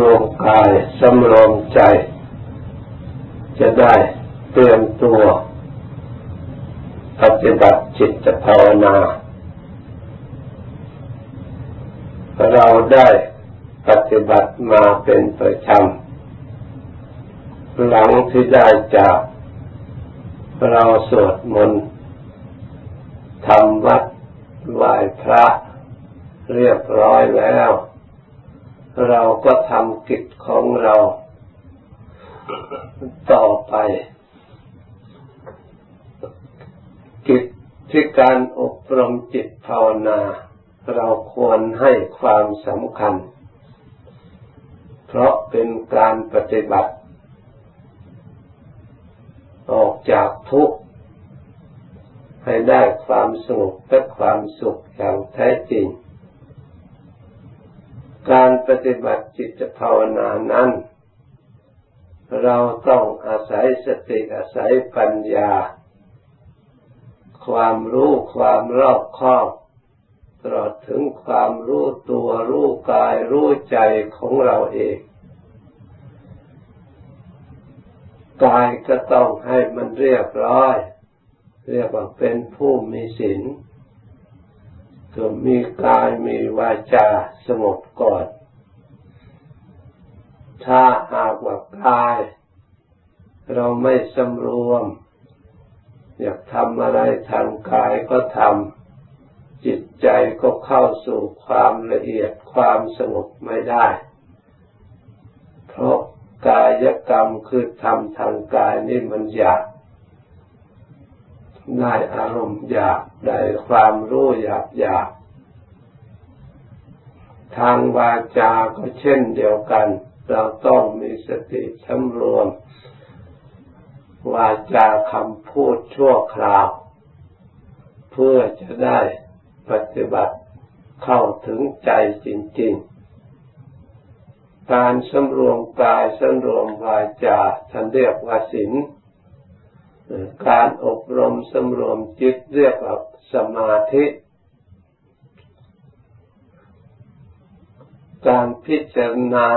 รวมกายสำรวมใจ จะได้เตรียมตัวปฏิบัติจิตภาวนา เราได้ปฏิบัติมาเป็นประจำหลังที่ได้จากเราสวดมนต์ทำวัดไหว้พระเรียบร้อยแล้ว เราก็ทำกิจของเราต่อไป กิจที่การอบรมจิตภาวนา เราควรให้ความสำคัญ เพราะเป็นการปฏิบัติ ออกจากทุกข์ ให้ได้ความสงบและความสุขอย่างแท้จริง การปฏิบัติจิตภาวนานั้น เราต้องอาศัยสติอาศัยปัญญา ความรู้ความรอบคอบตลอดถึงความรู้ตัวรู้กายรู้ใจของเราเองกายก็ต้องให้มันเรียบร้อย เรียกว่าเป็นผู้มีศีล คือมีกายมีวาจาสงบก่อน ถ้าหากว่ากาย เราไม่สำรวม อยากทำอะไรทางกายก็ทำจิตใจก็เข้าสู่ความละเอียดความสงบไม่ได้ เพราะกายกรรมคือทำทางกายนี่มันอยาก ได้อารมณ์อยากได้ความรู้อยากอยาก ทางวาจาก็เช่นเดียวกัน เราต้องมีสติสำรวม วาจาคำพูดชั่วคราว เพื่อจะได้ปฏิบัติเข้าถึงใจจริง ๆ การสำรวมกายสำรวมวาจาท่านเรียกว่าศีล การอบรมสำรวมจิตเรียกว่าสมาธิ การพิจารณา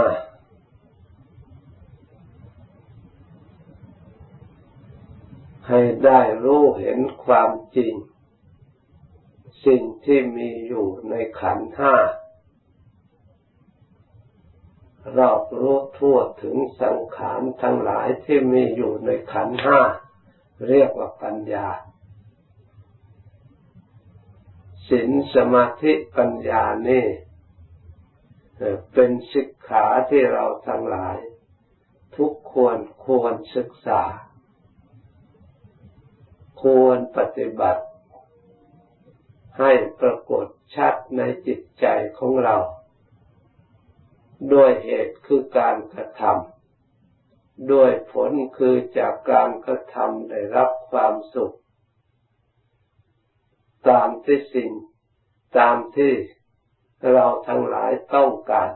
ให้ได้รู้เห็นความจริง สิ่งที่มีอยู่ในขันห้ารอบรู้ทั่วถึงสังขารทั้งหลายที่มีอยู่ในขันห้า เรียกว่าปัญญาศีลสมาธิปัญญานี่เป็นศิกขาที่เราทั้งหลาย ทุกควรควรศึกษา ควรปฏิบัติ ให้ปรากฏชัดในจิตใจของเรา ด้วยเหตุคือการกระทำ ด้วยผลคือจากการกระทำได้รับความสุข ตามที่สิ่งตามที่เราทั้งหลายต้องการ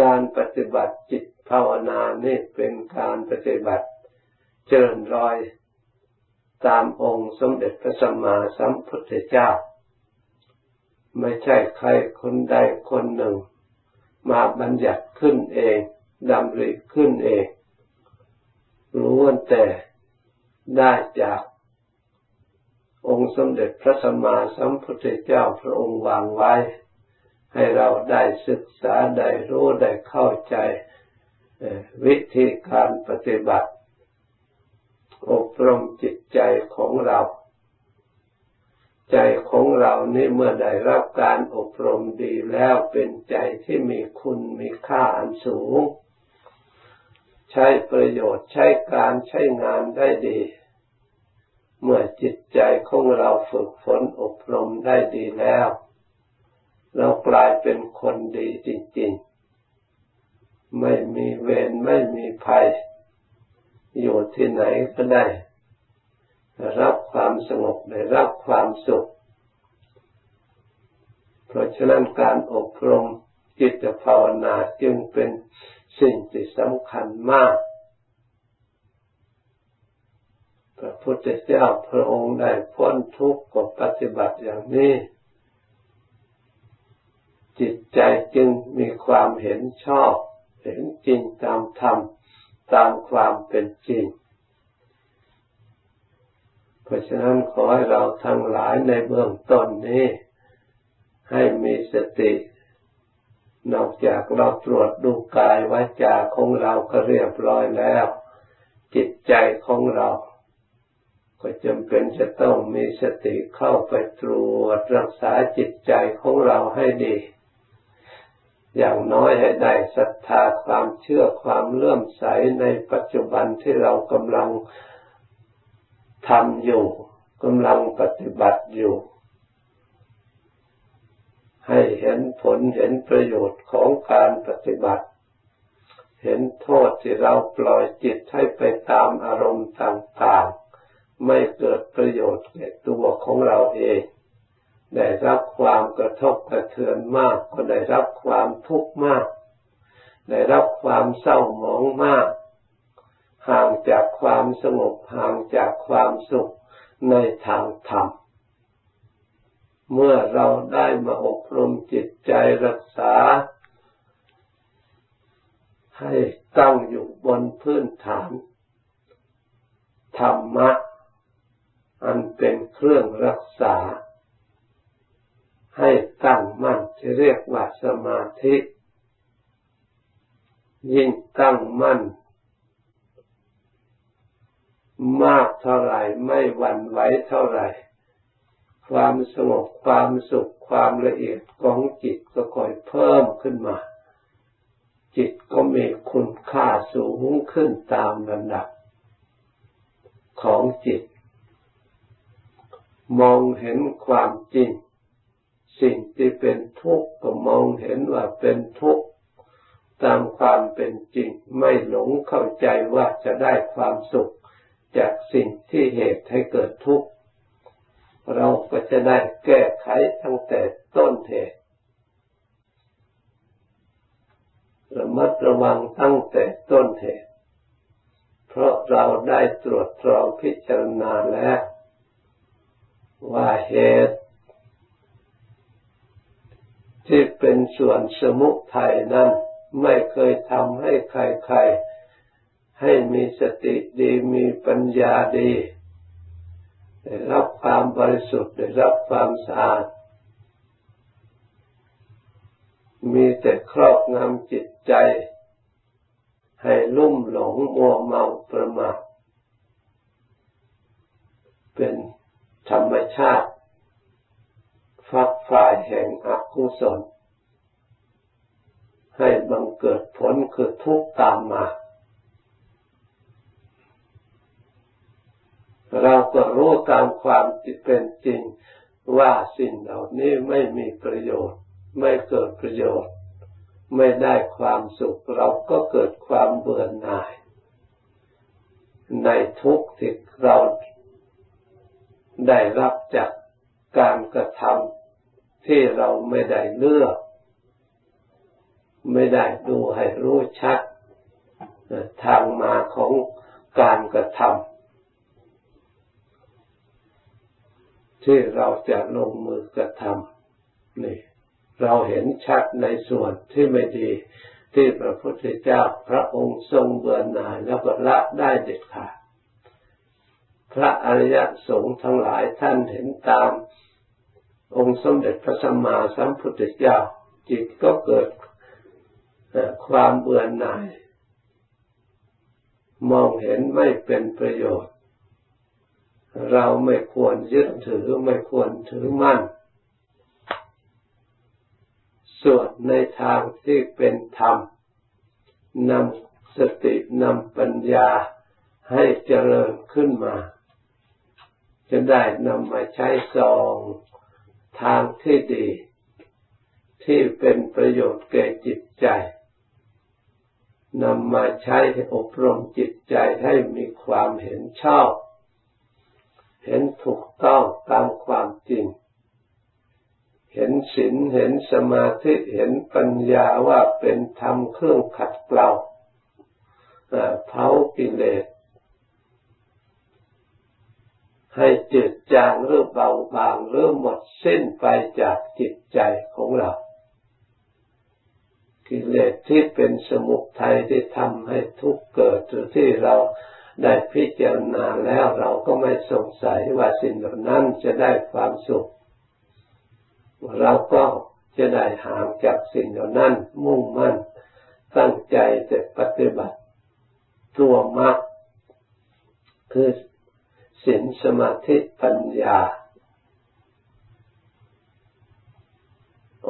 การปฏิบัติจิตภาวนานี่เป็นการปฏิบัติเจริญรอยตามองค์สมเด็จพระสัมมาสัมพุทธเจ้า ไม่ใช่ใครคนใดคนหนึ่ง มาบัญญัติขึ้นเองดำริขึ้นเองรู้วันแต่ได้จากองค์สมเด็จพระสัมมาสัมพุทธเจ้าพระองค์วางไว้ ให้เราได้ศึกษาได้รู้ได้เข้าใจวิธีการปฏิบัติ อบรมจิตใจของเรา ใจของเรานี่เมื่อได้รับการอบรมดีแล้วเป็นใจที่มีคุณมีค่าอันสูง ใช้ประโยชน์ใช้การใช้งานได้ดี เมื่อจิตใจของเราฝึกฝนอบรมได้ดีแล้ว เรากลายเป็นคนดีจริงๆ ไม่มีเวรไม่มีภัย อยู่ที่ไหนก็ได้ รับความสงบได้รับความสุข เพราะฉะนั้นการอบรมจิตภาวนาจึงเป็นสิ่งที่สำคัญมาก พระพุทธเจ้าพระองค์ได้พ้นทุกข์กับปฏิบัติอย่างนี้ จิตใจจึงมีความเห็นชอบ เห็นจริงตามธรรมตามความเป็นจริง เพราะฉะนั้นขอให้เราทั้งหลายในเบื้องต้นนี้ ให้มีสติ นอกจากเราตรวจดูกายวาจาของเราก็เรียบร้อยแล้ว จิตใจของเรา ก็จำเป็นจะต้องมีสติเข้าไปตรวจรักษาจิตใจของเราให้ดี อย่างน้อยให้ได้ศรัทธาความเชื่อความเลื่อมใสในปัจจุบันที่เรากำลัง ทำอยู่กำลังปฏิบัติอยู่ ให้เห็นผลเห็นประโยชน์ของการปฏิบัติ เห็นโทษที่เราปล่อยจิตให้ไปตามอารมณ์ต่างๆ ไม่เกิดประโยชน์แก่ตัวของเราเองได้รับความกระทบกระเทือนมาก ก็ได้รับความทุกข์มาก ได้รับความเศร้าหมองมาก ห่างจากความสงบห่างจากความสุขในทางธรรม เมื่อเราได้มาอบรมจิตใจรักษา ให้ตั้งอยู่บนพื้นฐาน ธรรมะ อันเป็นเครื่องรักษา ให้ตั้งมั่นที่เรียกว่าสมาธิ ยิ่งตั้งมั่น มากเท่าไรไม่หวั่นไหวเท่าไรความสงบความสุขความละเอียดของจิตก็ค่อยเพิ่มขึ้นมา จิตก็มีคุณค่าสูงขึ้นตามลำดับ ของจิต มองเห็นความจริง สิ่งที่เป็นทุกข์ก็มองเห็นว่าเป็นทุกข์ตามความเป็นจริง ไม่หลงเข้าใจว่าจะได้ความสุข จากสิ่งที่เหตุให้เกิดทุกข์เราก็จะได้แก้ไขตั้งแต่ต้นเหตุระมัดระวังตั้งแต่ต้นเหตุ เพราะเราได้ตรวจตรองพิจารณาแล้ว ว่าเหตุ ที่เป็นส่วนสมุทัยนั้น ไม่เคยทำให้ใครๆ ให้มีสติดีมีปัญญาดีได้รับความบริสุทธิ์ได้รับความสะอาด มีแต่ครอบงำจิตใจ ให้ลุ่มหลงมัวเมาประมาทเป็นธรรมชาติฝักฝ่ายแห่งอกุศลให้บังเกิดผลคือทุกข์ตามมา เราก็รู้ตามความเป็นจริงว่าสิ่งเหล่านี้ไม่มีประโยชน์ ไม่เกิดประโยชน์ ไม่ได้ความสุขเราก็เกิดความเบื่อหน่าย ในทุกข์ที่เราได้รับจากการกระทำที่เราไม่ได้เลือก ไม่ได้ดูให้รู้ชัด ทางมาของการกระทำ ที่เราจะลงมือกระทำนี่ เราเห็นชัดในส่วนที่ไม่ดีที่พระพุทธเจ้าพระองค์ทรงเบื่อหน่ายแล้วก็ละได้เด็ดขาดพระอริยสงฆ์ทั้งหลายท่านเห็นตาม องค์สมเด็จพระสัมมาสัมพุทธเจ้า จิตก็เกิดความเบื่อหน่าย มองเห็นไม่เป็นประโยชน์ เราไม่ควรยึดถือไม่ควรถือมั่นส่วนในทางที่เป็นธรรมนำสตินำปัญญาให้เจริญขึ้นมา จะได้นำมาใช้สองทางที่ดี ที่เป็นประโยชน์แก่จิตใจนำมาใช้อบรมจิตใจให้มีความเห็นชอบ เห็นถูกต้องตามความจริง เห็นศีลเห็นสมาธิเห็นปัญญาว่าเป็นธรรมเครื่องขัดเกลาเผากิเลสให้จืดจางหรือเบาบางหรือหมดสิ้นไปจากจิตใจของเรา กิเลสที่เป็นสมุทัยที่ทำให้ทุกข์เกิดหรือที่เรา ได้พิจารณาแล้วเราก็ไม่สงสัยว่าสิ่งเหล่านั้นจะได้ความสุข เราก็จะได้ห่างจากสิ่งเหล่านั้นมุ่งมั่น ตั้งใจจะปฏิบัติตัวมากคือศีลสมาธิปัญญา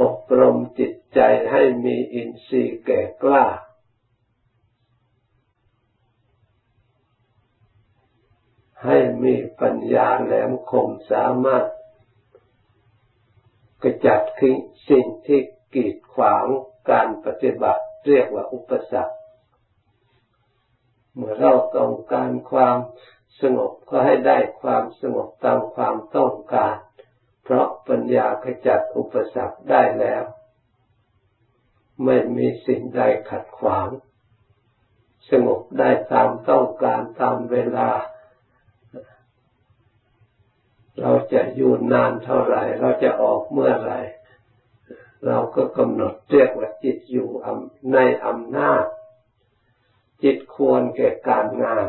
อบรมจิตใจให้มีอินทรีย์แก่กล้า ให้มีปัญญาแหลมคมสามารถกระจัดสิ่งที่กีดขวางการปฏิบัติเรียกว่าอุปสรรค เมื่อเราต้องการความสงบก็ให้ได้ความสงบตามความต้องการ เพราะปัญญาขจัดอุปสรรคได้แล้ว ไม่มีสิ่งใดขัดขวาง สงบได้ตามต้องการตามเวลา เราจะอยู่นานเท่าไหร่ เราจะออกเมื่อไหร่ เราก็กำหนดเรียกว่าจิตอยู่ในอำนาจ จิตควรแก่การงาน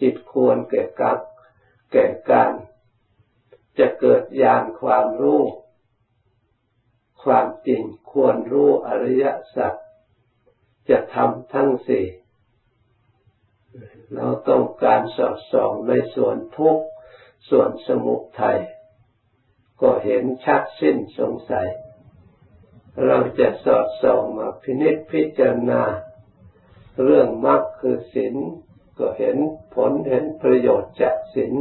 จิตควรแก่การแก่การ จะเกิดญาณความรู้ ความจริงควรรู้อริยสัจจะทำทั้งสี่เราต้องการสอดส่องในส่วนทุก ส่วนสมุทัยก็เห็นชัดสิ้นสงสัย เราจะสอดส่องมาพินิจพิจารณา เรื่องมรรคคือศีลก็เห็นผลเห็นประโยชน์จากศีล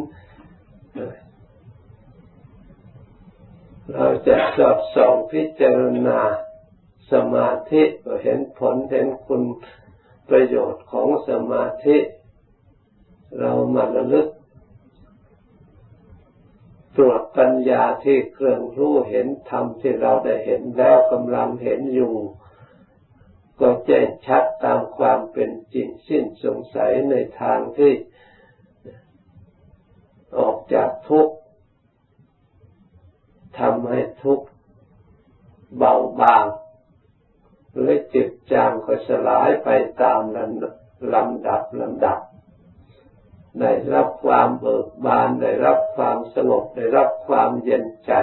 เราจะสอบส่องพิจารณาสมาธิก็เห็นผลเห็นคุณประโยชน์ของสมาธิ เรามาระลึก ตรวจปัญญาที่เครื่องรู้เห็นธรรมที่เราได้เห็นแล้วกำลังเห็นอยู่ ก็แจ้งชัดตามความเป็นจริงสิ้นสงสัยในทางที่ออกจากทุกข์ทำให้ทุกข์เบาบางหรือจิตจางก็สลายไปตามลำดับลำดับ ได้รับความเบิกบานได้รับความสงบได้รับความเย็นใจ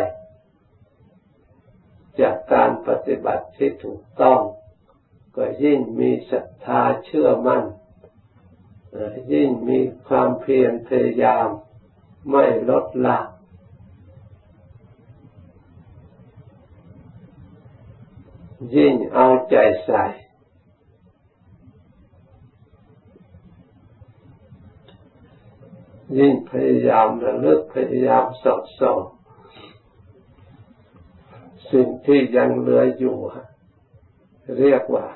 จากการปฏิบัติที่ถูกต้อง ก็ยิ่งมีศรัทธาเชื่อมั่น ยิ่งมีความเพียรพยายามไม่ลดละยิ่งเอาใจใส่ ยิ่งพยายามระลึกพยายามสอดส่องสิ่งที่ยังเหลืออยู่ เรียกว่า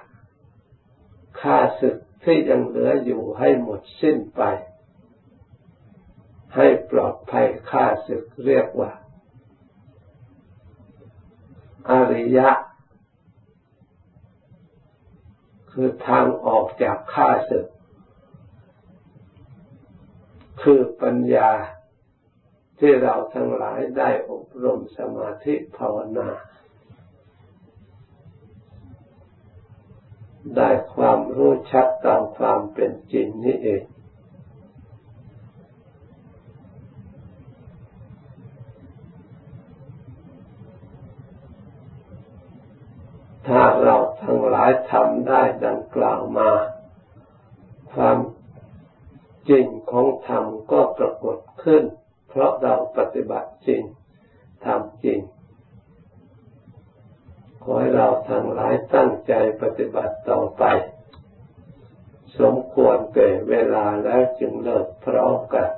ค่าศึกที่ยังเหลืออยู่ให้หมดสิ้นไป ให้ปลอดภัยค่าศึกเรียกว่า อริยะ คือทางออกจากค่าศึก คือปัญญาที่เราทั้งหลายได้อบรมสมาธิภาวนา ได้ความรู้ชัดตามความเป็นจริงนี่เอง ถ้าเราทั้งหลายทำได้ดังกล่าวมา ความ จริงของธรรมก็ปรากฏขึ้น เพราะเราปฏิบัติจริงทำจริง ขอให้เราทั้งหลายตั้งใจปฏิบัติต่อไป สมควรเก่เวลาแล้วจึงเลิกพร้อมกัน